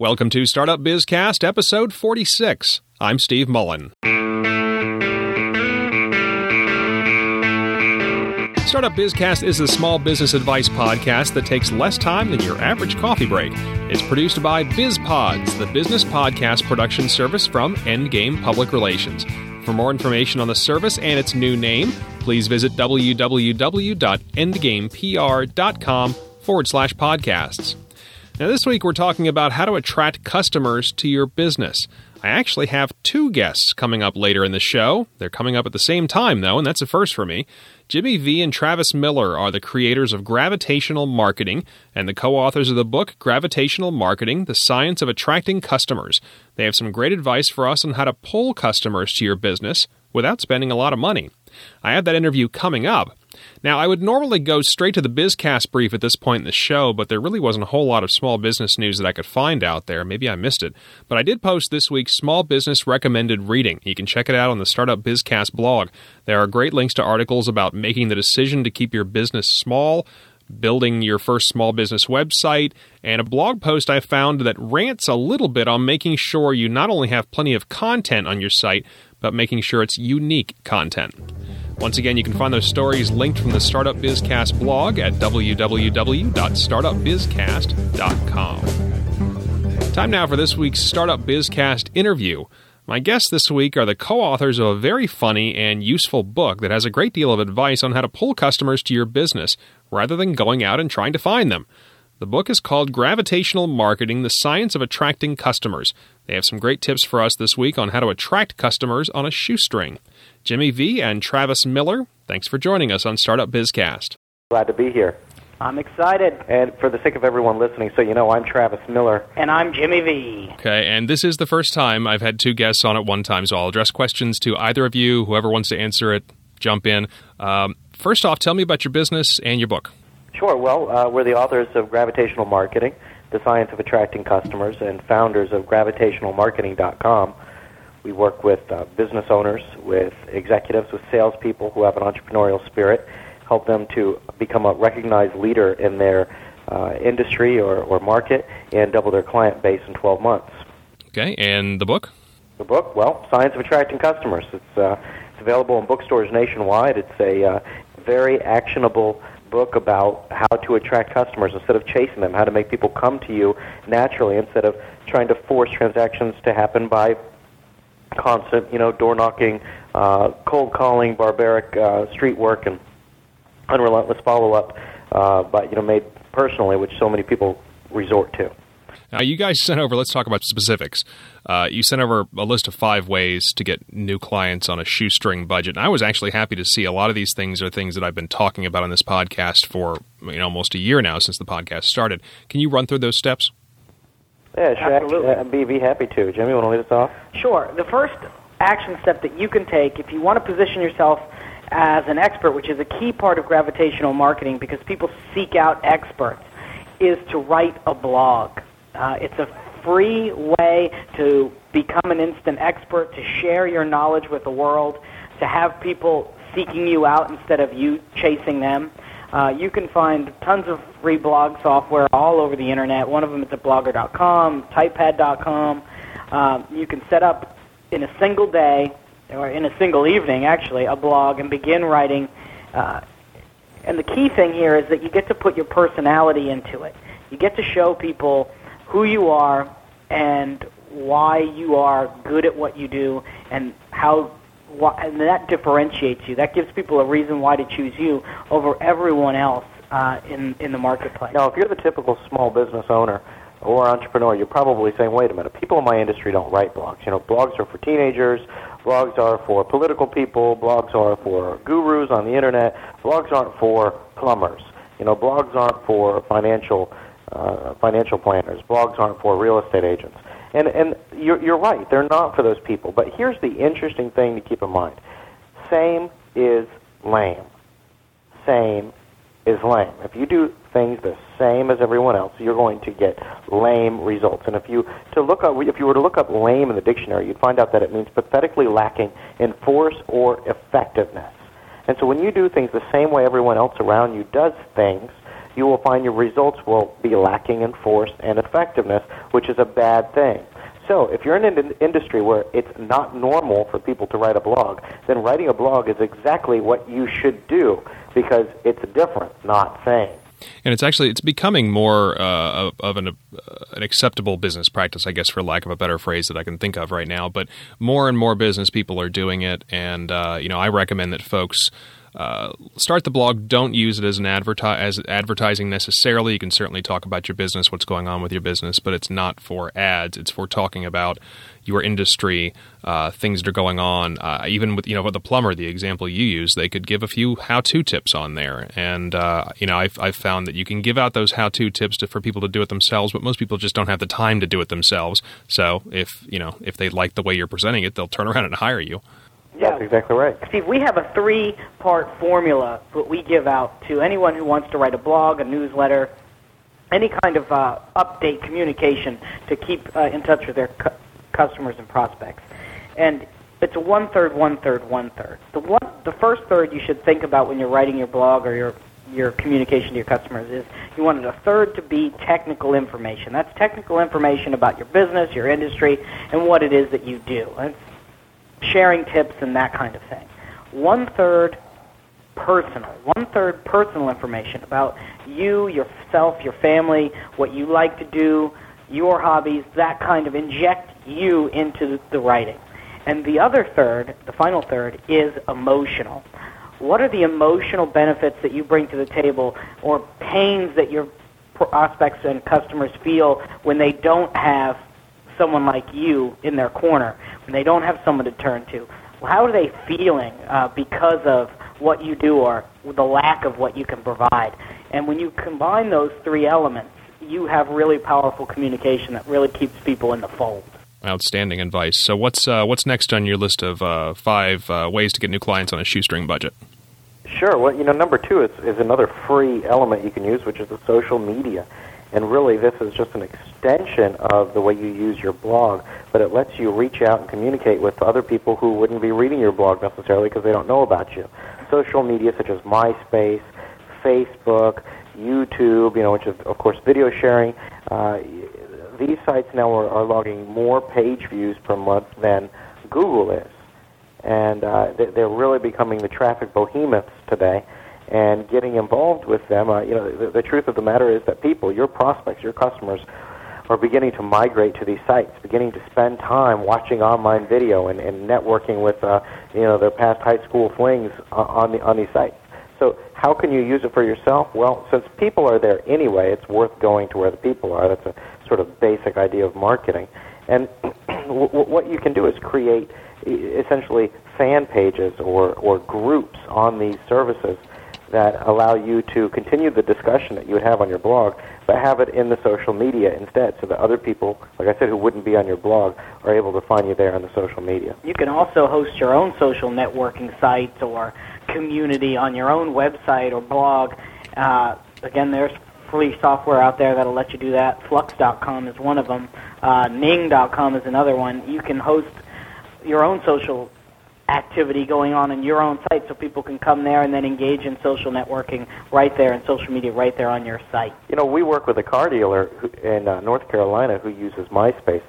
Welcome to Startup Bizcast, episode 46. I'm Steve Mullen. Startup Bizcast is a small business advice podcast that takes less time than your average coffee break. It's produced by BizPods, the business podcast production service from Endgame Public Relations. For more information on the service and its new name, please visit www.endgamepr.com forward slash podcasts. Now, this week we're talking about how to attract customers to your business. I actually have two guests coming up later in the show. They're coming up at the same time, though, and that's a first for me. Jimmy Vee and Travis Miller are the creators of Gravitational Marketing and the co authors of the book Gravitational Marketing The Science of Attracting Customers. They have some great advice for us on how to pull customers to your business without spending a lot of money. I have that interview coming up. Now, I would normally go straight to the Bizcast brief at this point in the show, but there really wasn't a whole lot of small business news that I could find out there. Maybe I missed it. But I did post this week's Small Business Recommended Reading. You can check it out on the Startup Bizcast blog. There are great links to articles about making the decision to keep your business small, building your first small business website, and a blog post I found that rants a little bit on making sure you not only have plenty of content on your site, but making sure it's unique content. Once again, you can find those stories linked from the Startup Bizcast blog at www.startupbizcast.com. Time now for this week's Startup Bizcast interview. My guests this week are the co authors of a very funny and useful book that has a great deal of advice on how to pull customers to your business rather than going out and trying to find them. The book is called Gravitational Marketing The Science of Attracting Customers. They have some great tips for us this week on how to attract customers on a shoestring. Jimmy Vee and Travis Miller, thanks for joining us on Startup Bizcast. Glad to be here. I'm excited. And for the sake of everyone listening, so you know, I'm Travis Miller. And I'm Jimmy Vee. Okay, and this is the first time I've had two guests on at one time, so I'll address questions to either of you. Whoever wants to answer it, jump in. Um, first off, tell me about your business and your book. Sure. Well, uh, we're the authors of Gravitational Marketing, The Science of Attracting Customers, and founders of GravitationalMarketing.com. We work with uh, business owners, with executives, with salespeople who have an entrepreneurial spirit, help them to become a recognized leader in their uh, industry or, or market, and double their client base in 12 months. Okay, and the book? The book, well, Science of Attracting Customers. It's, uh, it's available in bookstores nationwide. It's a uh, very actionable book about how to attract customers instead of chasing them, how to make people come to you naturally instead of trying to force transactions to happen by constant, you know, door knocking, uh, cold calling, barbaric uh, street work, and unrelentless follow up, uh, but you know, made personally, which so many people resort to. Now, you guys sent over, let's talk about specifics. Uh, you sent over a list of five ways to get new clients on a shoestring budget. And I was actually happy to see a lot of these things are things that I've been talking about on this podcast for you know, almost a year now since the podcast started. Can you run through those steps? Yeah, sure. Absolutely. I'd be, be happy to. Jimmy, want to lead us off? Sure. The first action step that you can take if you want to position yourself as an expert, which is a key part of gravitational marketing because people seek out experts, is to write a blog. Uh, it's a free way to become an instant expert, to share your knowledge with the world, to have people seeking you out instead of you chasing them. Uh, you can find tons of free blog software all over the internet. One of them is at blogger.com, typepad.com. Um, you can set up in a single day, or in a single evening, actually, a blog and begin writing. Uh, and the key thing here is that you get to put your personality into it. You get to show people who you are and why you are good at what you do and how why, and that differentiates you. That gives people a reason why to choose you over everyone else uh, in in the marketplace. Now, if you're the typical small business owner or entrepreneur, you're probably saying, "Wait a minute, people in my industry don't write blogs. You know, blogs are for teenagers, blogs are for political people, blogs are for gurus on the internet, blogs aren't for plumbers. You know, blogs aren't for financial." uh, financial planners. Blogs aren't for real estate agents. And, and you're, you're right, they're not for those people. But here's the interesting thing to keep in mind same is lame. Same is lame. If you do things the same as everyone else, you're going to get lame results. And if you to look up, if you were to look up lame in the dictionary, you'd find out that it means pathetically lacking in force or effectiveness. And so when you do things the same way everyone else around you does things, you will find your results will be lacking in force and effectiveness, which is a bad thing. So, if you're in an industry where it's not normal for people to write a blog, then writing a blog is exactly what you should do because it's a different, not same and it's actually it's becoming more uh, of an, uh, an acceptable business practice, I guess, for lack of a better phrase that I can think of right now. But more and more business people are doing it, and uh, you know, I recommend that folks uh, start the blog. Don't use it as an adverti- as advertising necessarily. You can certainly talk about your business, what's going on with your business, but it's not for ads. It's for talking about your industry, uh, things that are going on. Uh, even with you know with the plumber, the example you use, they could give a few how-to tips on there. And uh, you know, I've, I've found that you can give out those how-to tips to, for people to do it themselves, but most people just don't have the time to do it themselves. So if you know if they like the way you're presenting it, they'll turn around and hire you. Yeah. That's exactly right. Steve, we have a three part formula that we give out to anyone who wants to write a blog, a newsletter, any kind of uh, update communication to keep uh, in touch with their cu- customers and prospects. And it's a one third, one third, one third. The one, the first third you should think about when you're writing your blog or your your communication to your customers is you wanted a third to be technical information. That's technical information about your business, your industry, and what it is that you do. Sharing tips and that kind of thing. One third personal, one third personal information about you, yourself, your family, what you like to do, your hobbies, that kind of inject you into the writing. And the other third, the final third, is emotional. What are the emotional benefits that you bring to the table or pains that your prospects and customers feel when they don't have someone like you in their corner, when they don't have someone to turn to, how are they feeling uh, because of what you do or the lack of what you can provide? And when you combine those three elements, you have really powerful communication that really keeps people in the fold. Outstanding advice. So, what's uh, what's next on your list of uh, five uh, ways to get new clients on a shoestring budget? Sure. Well, you know, number two is, is another free element you can use, which is the social media. And really, this is just an extension of the way you use your blog, but it lets you reach out and communicate with other people who wouldn't be reading your blog necessarily because they don't know about you. Social media such as MySpace, Facebook, YouTube, you know, which is of course video sharing. Uh, these sites now are, are logging more page views per month than Google is, and uh, they're really becoming the traffic behemoths today and getting involved with them. Uh, you know, the, the truth of the matter is that people, your prospects, your customers, are beginning to migrate to these sites, beginning to spend time watching online video and, and networking with, uh, you know, their past high school flings on the on these sites. So how can you use it for yourself? Well, since people are there anyway, it's worth going to where the people are. That's a sort of basic idea of marketing. And what you can do is create essentially fan pages or, or groups on these services that allow you to continue the discussion that you would have on your blog, but have it in the social media instead, so that other people, like I said, who wouldn't be on your blog, are able to find you there on the social media. You can also host your own social networking sites or community on your own website or blog. Uh, again, there's free software out there that'll let you do that. Flux.com is one of them. Uh, Ning.com is another one. You can host your own social activity going on in your own site so people can come there and then engage in social networking right there and social media right there on your site. You know, we work with a car dealer in uh, North Carolina who uses MySpace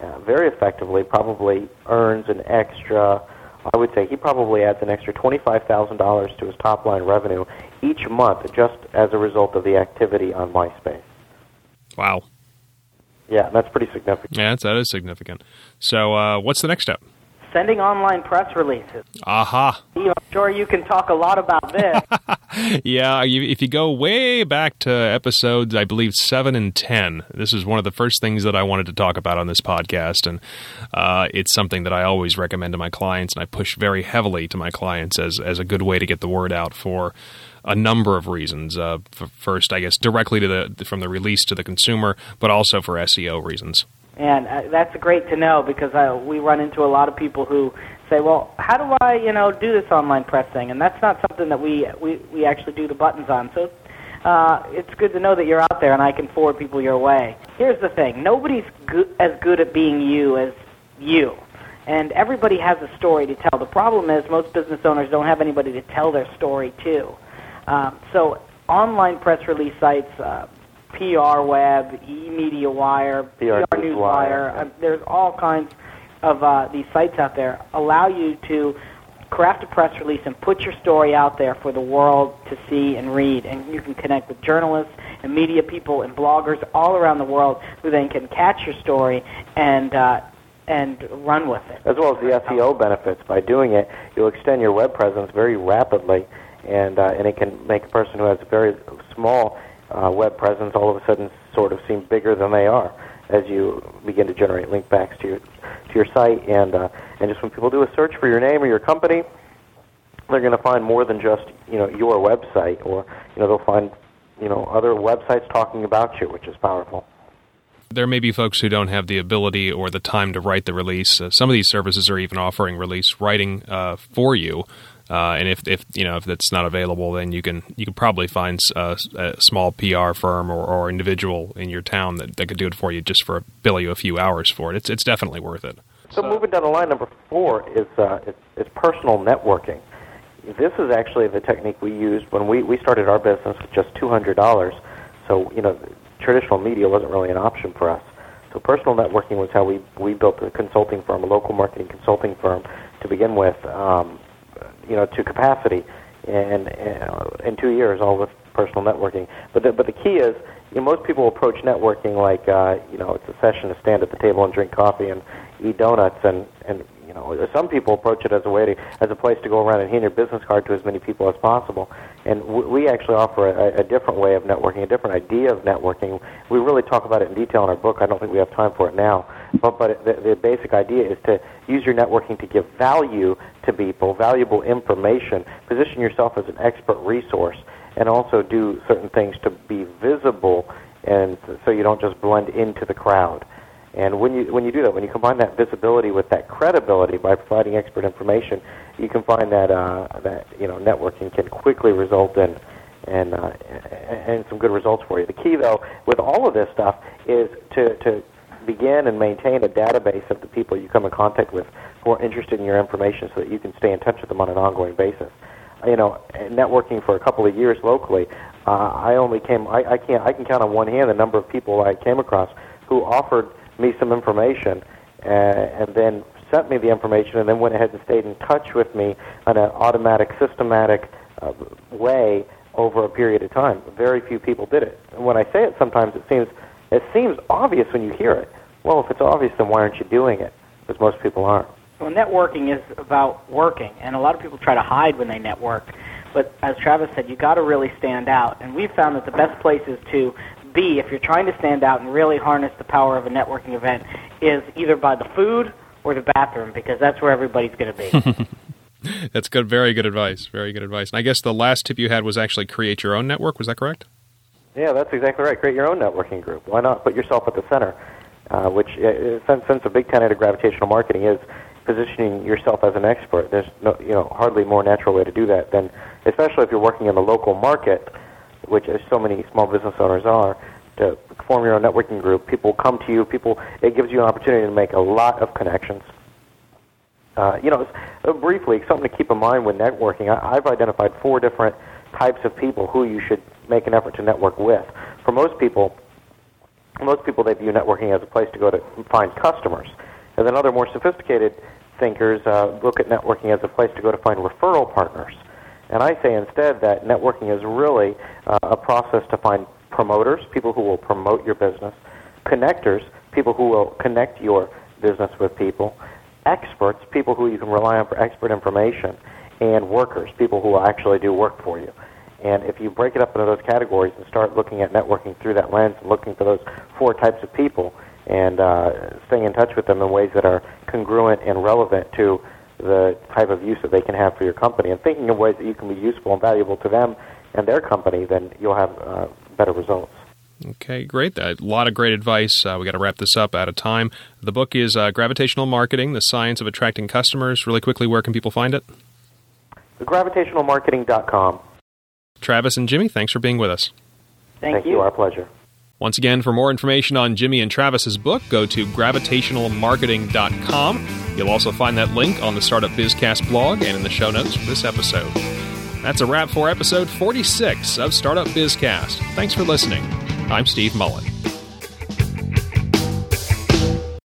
uh, very effectively, probably earns an extra, I would say he probably adds an extra $25,000 to his top line revenue each month just as a result of the activity on MySpace. Wow. Yeah, that's pretty significant. Yeah, that's, that is significant. So, uh, what's the next step? Sending online press releases. Aha. Uh-huh. I'm sure you can talk a lot about this. yeah, if you go way back to episodes, I believe seven and ten, this is one of the first things that I wanted to talk about on this podcast, and uh, it's something that I always recommend to my clients, and I push very heavily to my clients as as a good way to get the word out for a number of reasons. Uh, first, I guess directly to the from the release to the consumer, but also for SEO reasons. And uh, that's great to know because uh, we run into a lot of people who say, "Well, how do I, you know, do this online press thing?" And that's not something that we we we actually do the buttons on. So uh, it's good to know that you're out there, and I can forward people your way. Here's the thing: nobody's go- as good at being you as you, and everybody has a story to tell. The problem is most business owners don't have anybody to tell their story to. Uh, so online press release sites, uh, PR Web, eMediaWire, PR PR Newswire. Uh, there's all kinds of uh, these sites out there allow you to craft a press release and put your story out there for the world to see and read. And you can connect with journalists and media people and bloggers all around the world who then can catch your story and uh, and run with it. As well as the SEO benefits. By doing it, you'll extend your web presence very rapidly, and uh, and it can make a person who has a very small uh, web presence all of a sudden sort of seem bigger than they are as you begin to generate link backs to your to your site and uh, and just when people do a search for your name or your company, they're going to find more than just you know your website or you know they'll find you know other websites talking about you, which is powerful. There may be folks who don't have the ability or the time to write the release. Uh, some of these services are even offering release writing uh, for you. Uh, and if, if you know if that's not available, then you can you can probably find a, a small PR firm or, or individual in your town that, that could do it for you just for bill you a few hours for it. It's it's definitely worth it. So, so moving down the line, number four is uh, is personal networking. This is actually the technique we used when we, we started our business with just two hundred dollars. So you know, traditional media wasn't really an option for us. So personal networking was how we we built a consulting firm, a local marketing consulting firm, to begin with. Um, you know, to capacity in, in two years, all with personal networking. But the, but the key is, you know, most people approach networking like, uh, you know, it's a session to stand at the table and drink coffee and eat donuts, and and you know, some people approach it as a way to, as a place to go around and hand your business card to as many people as possible. And we actually offer a, a different way of networking, a different idea of networking. We really talk about it in detail in our book. I don't think we have time for it now. But, but the, the basic idea is to use your networking to give value to people, valuable information, position yourself as an expert resource, and also do certain things to be visible and so you don't just blend into the crowd. And when you when you do that, when you combine that visibility with that credibility by providing expert information, you can find that uh, that you know networking can quickly result in and uh, and some good results for you. The key, though, with all of this stuff is to to begin and maintain a database of the people you come in contact with who are interested in your information, so that you can stay in touch with them on an ongoing basis. You know, networking for a couple of years locally, uh, I only came. I, I can't. I can count on one hand the number of people I came across who offered me some information uh, and then sent me the information and then went ahead and stayed in touch with me in an automatic, systematic uh, way over a period of time. Very few people did it. And when I say it, sometimes it seems it seems obvious when you hear it. Well, if it's obvious, then why aren't you doing it? Because most people aren't. Well, networking is about working, and a lot of people try to hide when they network. But as Travis said, you got to really stand out. And we've found that the best places to be, if you're trying to stand out and really harness the power of a networking event, is either by the food or the bathroom, because that's where everybody's going to be. That's good. Very good advice. Very good advice. And I guess the last tip you had was actually create your own network. Was that correct? Yeah, that's exactly right. Create your own networking group. Why not put yourself at the center? Uh, which, uh, since, since a big tenet of gravitational marketing is positioning yourself as an expert, there's no, you know, hardly more natural way to do that than, especially if you're working in the local market, which as so many small business owners are, to form your own networking group. People come to you. People, it gives you an opportunity to make a lot of connections. Uh, you know, briefly, something to keep in mind when networking. I, I've identified four different types of people who you should make an effort to network with. For most people, most people they view networking as a place to go to find customers, and then other more sophisticated thinkers uh, look at networking as a place to go to find referral partners. And I say instead that networking is really uh, a process to find promoters, people who will promote your business, connectors, people who will connect your business with people, experts, people who you can rely on for expert information, and workers, people who will actually do work for you. And if you break it up into those categories and start looking at networking through that lens and looking for those four types of people and uh, staying in touch with them in ways that are congruent and relevant to the type of use that they can have for your company and thinking of ways that you can be useful and valuable to them and their company, then you'll have uh, better results. Okay, great. A lot of great advice. Uh, we got to wrap this up out of time. The book is uh, Gravitational Marketing: The Science of Attracting Customers. Really quickly, where can people find it? Gravitationalmarketing.com. Travis and Jimmy, thanks for being with us. Thank, Thank you. you. Our pleasure. Once again, for more information on Jimmy and Travis's book, go to gravitationalmarketing.com. You'll also find that link on the Startup Bizcast blog and in the show notes for this episode. That's a wrap for episode 46 of Startup Bizcast. Thanks for listening. I'm Steve Mullen.